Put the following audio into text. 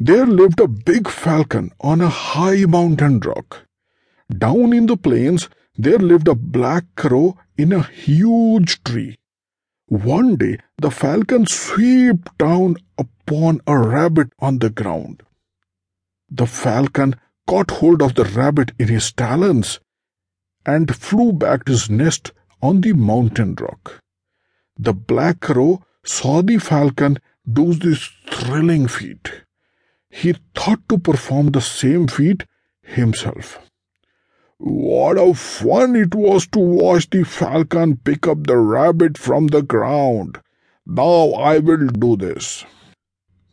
There lived a big falcon on a high mountain rock. Down in the plains, there lived a black crow in a huge tree. One day, the falcon swooped down upon a rabbit on the ground. The falcon caught hold of the rabbit in his talons and flew back to his nest on the mountain rock. The black crow saw the falcon do this thrilling feat. He thought to perform the same feat himself. What a fun it was to watch the falcon pick up the rabbit from the ground. Now I will do this.